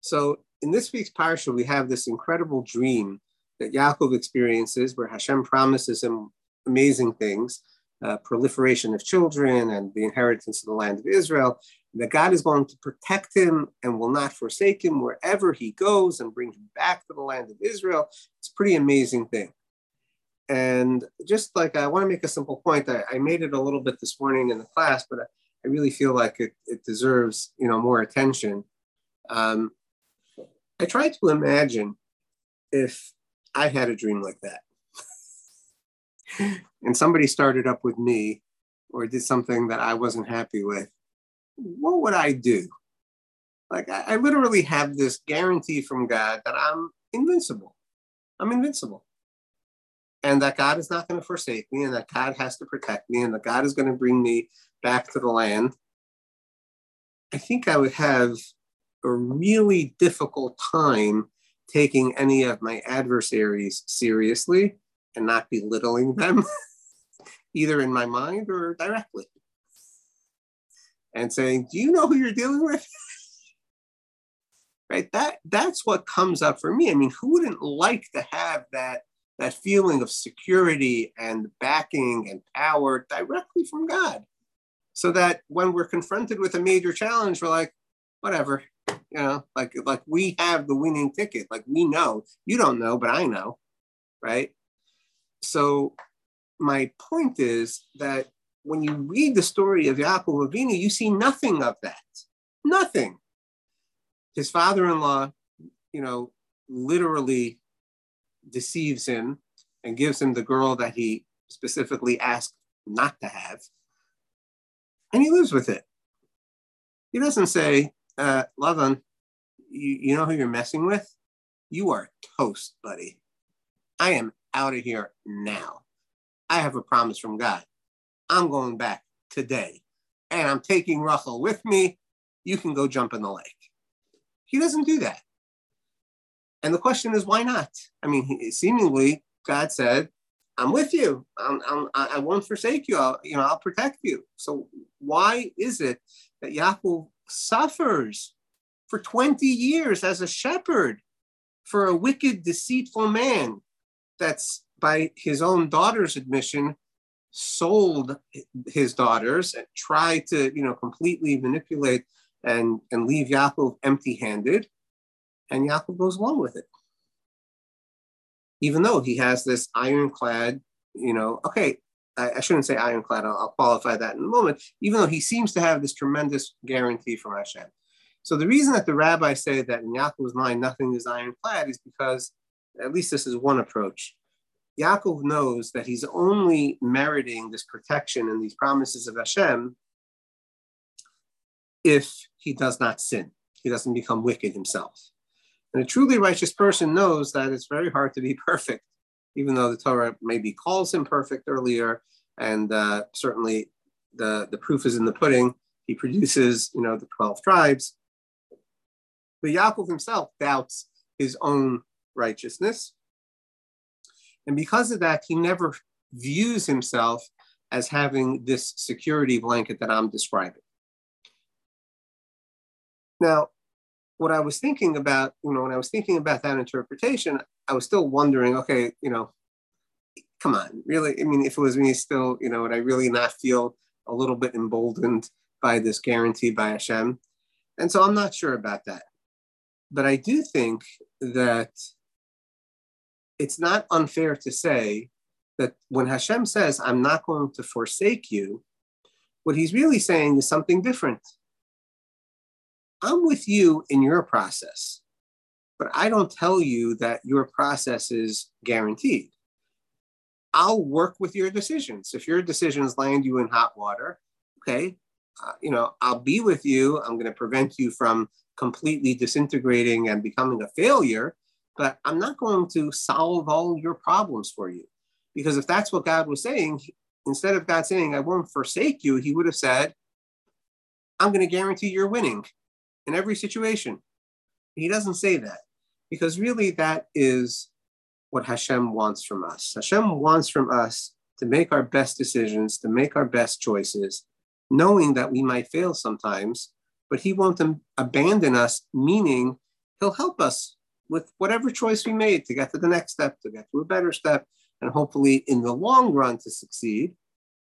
So in this week's parsha, we have this incredible dream that Yaakov experiences where Hashem promises him amazing things, uh, proliferation of children and the inheritance of the land of Israel, that God is going to protect him and will not forsake him wherever he goes and bring him back to the land of Israel. It's a pretty amazing thing. And just like I want to make a simple point, I, I made it a little bit this morning in the class, but I, I really feel like it, it deserves you know more attention. Um, I tried to imagine if I had a dream like that. and somebody started up with me or did something that I wasn't happy with, what would I do? Like, I, I literally have this guarantee from God that I'm invincible. I'm invincible. And that God is not going to forsake me, and that God has to protect me, and that God is going to bring me back to the land. I think I would have a really difficult time taking any of my adversaries seriously and not belittling them, either in my mind or directly. And saying, Do you know who you're dealing with? right? That that's what comes up for me. I mean, who wouldn't like to have that that feeling of security and backing and power directly from God? So that when we're confronted with a major challenge, we're like, whatever, you know, like like we have the winning ticket. Like we know. You don't know, but I know, right? So my point is that when you read the story of Yaakov Avinu, you see nothing of that. Nothing. His father-in-law, you know, literally deceives him and gives him the girl that he specifically asked not to have. And he lives with it. He doesn't say, uh, Lavan, you, you know who you're messing with? You are toast, buddy. I am out of here now. I have a promise from God. I'm going back today and I'm taking Rachel with me. You can go jump in the lake. He doesn't do that. And the question is, why not? I mean, seemingly God said, I'm with you. I'm, I'm, I won't forsake you. I'll, you know, I'll protect you. So why is it that Yaakov suffers for 20 years as a shepherd for a wicked, deceitful man that's by his own daughter's admission sold his daughters and tried to you know completely manipulate and and leave Yaakov empty-handed. And Yaakov goes along with it. Even though he has this ironclad you know okay I, I shouldn't say ironclad I'll, I'll, qualify that in a moment even though he seems to have this tremendous guarantee from Hashem so the reason that the rabbis say that in Yaakov's mind nothing is ironclad is because at least this is one approach Yaakov knows that he's only meriting this protection and these promises of Hashem if he does not sin. He doesn't become wicked himself. And a truly righteous person knows that it's very hard to be perfect, even though the Torah maybe calls him perfect earlier, and uh, certainly the, the proof is in the pudding. He produces, you know, the 12 tribes. But Yaakov himself doubts his own righteousness. And because of that, he never views himself as having this security blanket that I'm describing. Now, what I was thinking about, you know, when I was thinking about that interpretation, I was still wondering, okay, you know, come on, really? I mean, if it was me still, you know, would I really not feel a little bit emboldened by this guarantee by Hashem? And so I'm not sure about that. But I do think that it's not unfair to say that when Hashem says, I'm not going to forsake you, what he's really saying is something different. I'm with you in your process, but I don't tell you that your process is guaranteed. I'll work with your decisions. If your decisions land you in hot water, okay, uh, you know, I'll be with you. I'm going to prevent you from completely disintegrating and becoming a failure but I'm not going to solve all your problems for you. Because if that's what God was saying, instead of God saying, I won't forsake you, he would have said, I'm going to guarantee you're winning in every situation. He doesn't say that because really that is what Hashem wants from us. Hashem wants from us to make our best decisions, to make our best choices, knowing that we might fail sometimes, but he won't abandon us, meaning he'll help us with whatever choice we made to get to the next step, to get to a better step, and hopefully in the long run to succeed.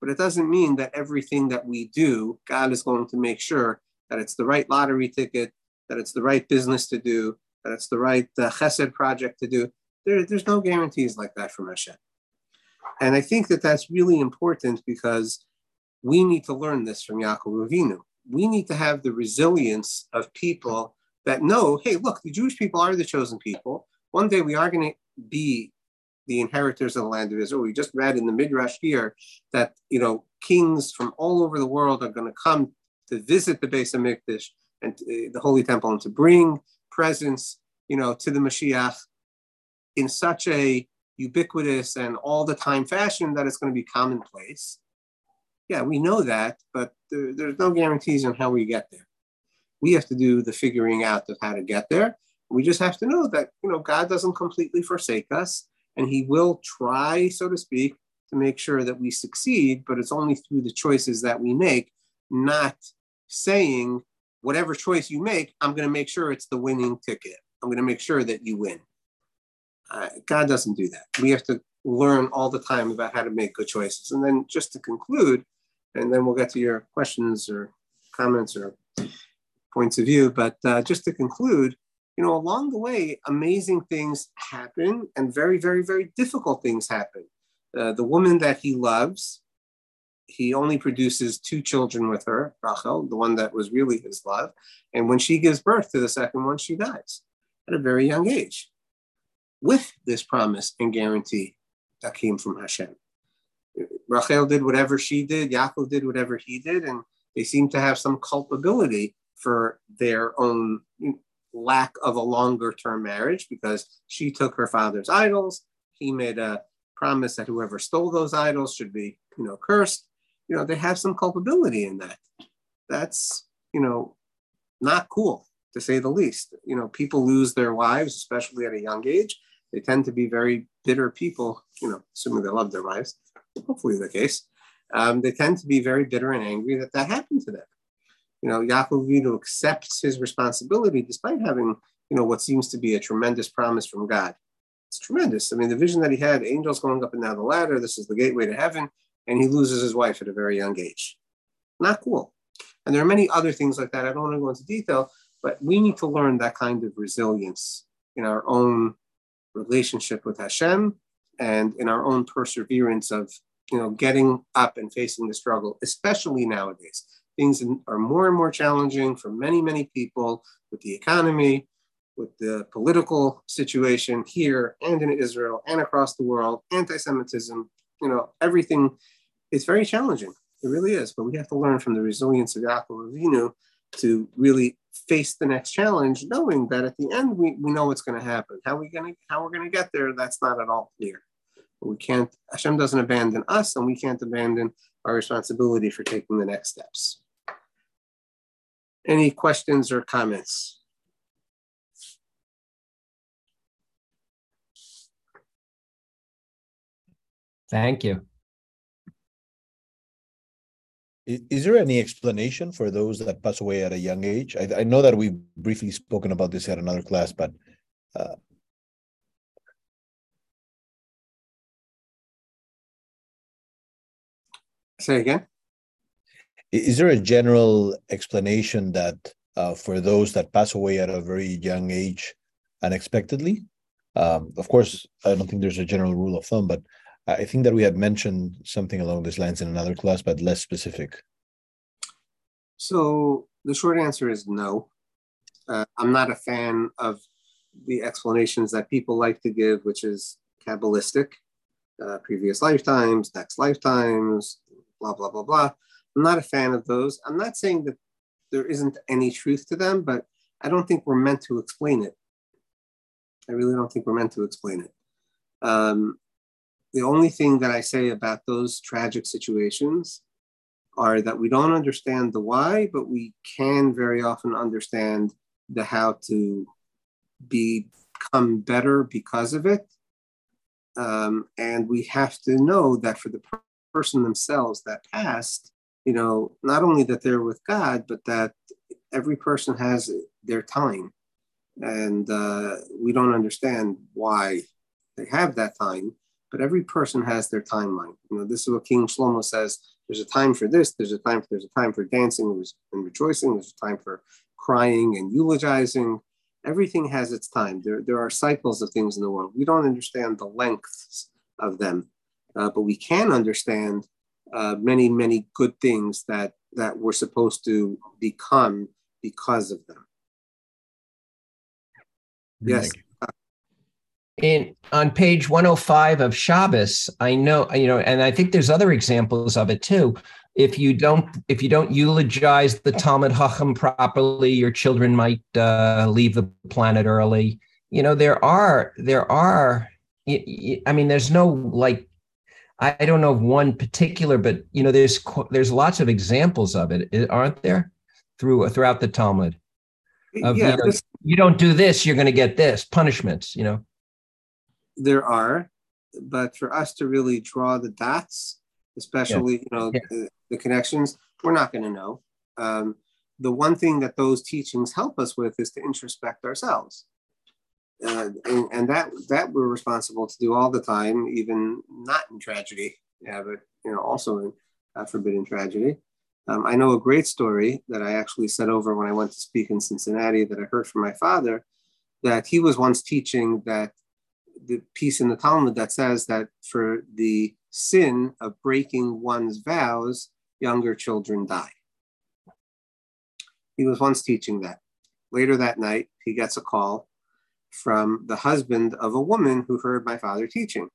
But it doesn't mean that everything that we do, God is going to make sure that it's the right lottery ticket, that it's the right business to do, that it's the right uh, chesed project to do. There, there's no guarantees like that from Hashem. And I think that that's really important because we need to learn this from Yaakov Avinu. We need to have the resilience of people that know, hey, look, the Jewish people are the chosen people. One day we are going to be the inheritors of the land of Israel. We just read in the Midrash here that you know kings from all over the world are going to come to visit the Beis Hamikdash and uh, the Holy Temple and to bring presents, you know, to the Mashiach in such a ubiquitous and all the time fashion that it's going to be commonplace. Yeah, we know that, but there, there's no guarantees on how we get there. We have to do the figuring out of how to get there. We just have to know that you know God doesn't completely forsake us, and He will try, so to speak, to make sure that we succeed. But it's only through the choices that we make, not saying whatever choice you make, I'm going to make sure it's the winning ticket. I'm going to make sure that you win. Uh, God doesn't do that. We have to learn all the time about how to make good choices. And then just to conclude, and then we'll get to your questions or comments or points of view. But uh, just to conclude, you know, along the way, amazing things happen and very, very, very difficult things happen. Uh, the woman that he loves, he only produces two children with her, Rachel, the one that was really his love. And when she gives birth to the second one, she dies at a very young age with this promise and guarantee that came from Hashem. Rachel did whatever she did, Yaakov did whatever he did, and they seem to have some culpability for their own lack of a longer term marriage because she took her father's idols. He made a promise that whoever stole those idols should be, you know, cursed. You know, they have some culpability in that. That's, you know, not cool to say the least. You know, people lose their wives, especially at a young age. They tend to be very bitter people, you know, assuming they love their wives, hopefully the case. Um, they tend to be very bitter and angry that that happened to them you know, Yaakov Avinu accepts his responsibility despite having, you know, what seems to be a tremendous promise from God. It's tremendous. I mean, the vision that he had, angels going up and down the ladder, this is the gateway to heaven, and he loses his wife at a very young age. Not cool. And there are many other things like that. I don't want to go into detail, but we need to learn that kind of resilience in our own relationship with Hashem and in our own perseverance of you know getting up and facing the struggle, especially nowadays things are more and more challenging for many, many people with the economy, with the political situation here and in Israel and across the world, anti-Semitism, you know, everything is very challenging. It really is. But we have to learn from the resilience of Yaakov Avinu to really face the next challenge, knowing that at the end we, we know what's going to happen. How we going to how we're going to get there, that's not at all clear. But we can't. Hashem doesn't abandon us, and we can't abandon our responsibility for taking the next steps. Any questions or comments? Thank you. Is there any explanation for those that pass away at a young age? I, I know that we've briefly spoken about this at another class, but uh... say again. Is there a general explanation that uh, for those that pass away at a very young age unexpectedly? Um, of course, I don't think there's a general rule of thumb, but I think that we had mentioned something along these lines in another class, but less specific. So the short answer is no. Uh, I'm not a fan of the explanations that people like to give, which is Kabbalistic, uh, previous lifetimes, next lifetimes, blah, blah, blah, blah. I'm not a fan of those. I'm not saying that there isn't any truth to them, but I don't think we're meant to explain it. I really don't think we're meant to explain it. Um, the only thing that I say about those tragic situations are that we don't understand the why, but we can very often understand the how to become better because of it. Um, and we have to know that for the person themselves that passed, you know, not only that they're with God, but that every person has their time. and uh, we don't understand why they have that time. But every person has their timeline. You know, this is what King Shlomo says. There's a time for this. There's a time. There's a time for dancing and rejoicing. There's a time for crying and eulogizing. Everything has its time. There, there are cycles of things in the world. We don't understand the lengths of them, uh, but we can understand uh, many, many good things that that we're supposed to become because of them. Yes. In on page 105 of Shabbos, I know, you know, and I think there's other examples of it too. If you don't, if you don't eulogize the Talmid Chacham properly, your children might uh, leave the planet early. You know, there are, there are. I mean, there's no like I don't know of one particular, but you know, there's there's lots of examples of it, aren't there? Through throughout the Talmud. Of, yeah, you, know, this, you don't do this, you're going to get this punishments. You know. There are, but for us to really draw the dots, especially you know yeah. the, the, connections, we're not going to know. Um, the one thing that those teachings help us with is to introspect ourselves uh, and, and, that that we're responsible to do all the time, even not in tragedy, yeah, but you know also in uh, forbidden tragedy. Um, I know a great story that I actually said over when I went to speak in Cincinnati that I heard from my father, that he was once teaching that the piece in the Talmud that says that for the sin of breaking one's vows, younger children die. He was once teaching that. Later that night, he gets a call from the husband of a woman who heard my father teaching.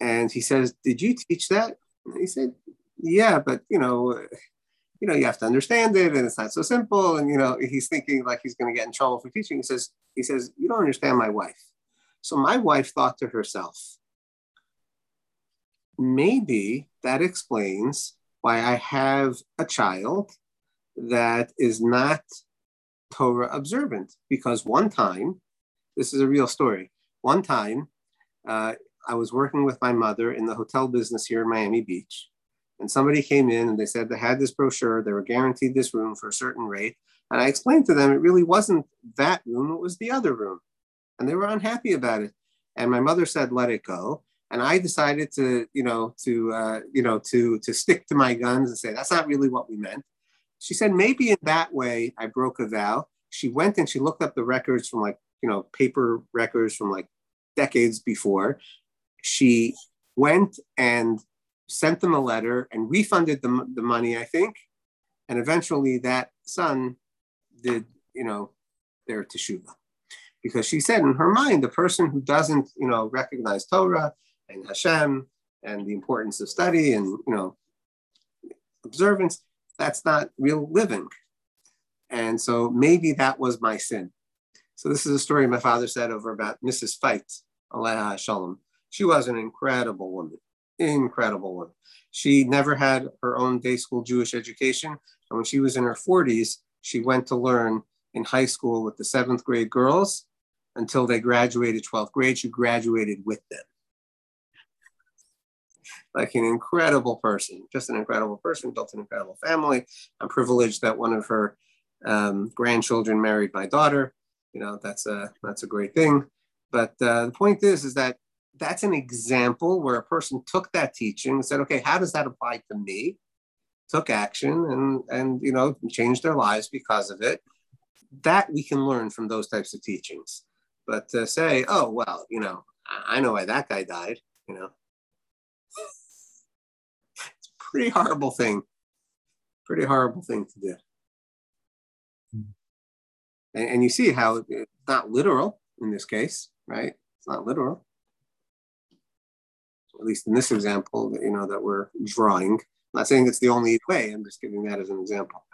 And he says, Did you teach that? And he said, Yeah, but you know, you know, you have to understand it and it's not so simple. And you know, he's thinking like he's gonna get in trouble for teaching. He says, he says, You don't understand my wife. So my wife thought to herself, maybe that explains why I have a child that is not Torah observant. Because one time this is a real story. One time, uh, I was working with my mother in the hotel business here in Miami Beach, and somebody came in and they said they had this brochure, they were guaranteed this room for a certain rate. And I explained to them it really wasn't that room, it was the other room. And they were unhappy about it. And my mother said, let it go. And I decided to, you know, to, uh, you know, to, to stick to my guns and say, that's not really what we meant. She said, maybe in that way I broke a vow. She went and she looked up the records from like you know paper records from like decades before she went and sent them a letter and refunded them the money i think and eventually that son did you know their teshuva because she said in her mind the person who doesn't you know recognize torah and hashem and the importance of study and you know observance that's not real living and so maybe that was my sin so this is a story my father said over about Mrs. Feitz, Aleha Shalom. She was an incredible woman, incredible woman. She never had her own day school Jewish education. And when she was in her 40s, she went to learn in high school with the seventh grade girls until they graduated 12th grade. She graduated with them. Like an incredible person, just an incredible person, built an incredible family. I'm privileged that one of her um, grandchildren married my daughter you know that's a that's a great thing but uh, the point is is that that's an example where a person took that teaching and said okay how does that apply to me took action and and you know changed their lives because of it that we can learn from those types of teachings but to say oh well you know i know why that guy died you know it's a pretty horrible thing pretty horrible thing to do hmm. and, and you see how it's not literal in this case, right? It's not literal. At least in this example, you know, that we're drawing. I'm not saying it's the only way. I'm just giving that as an example.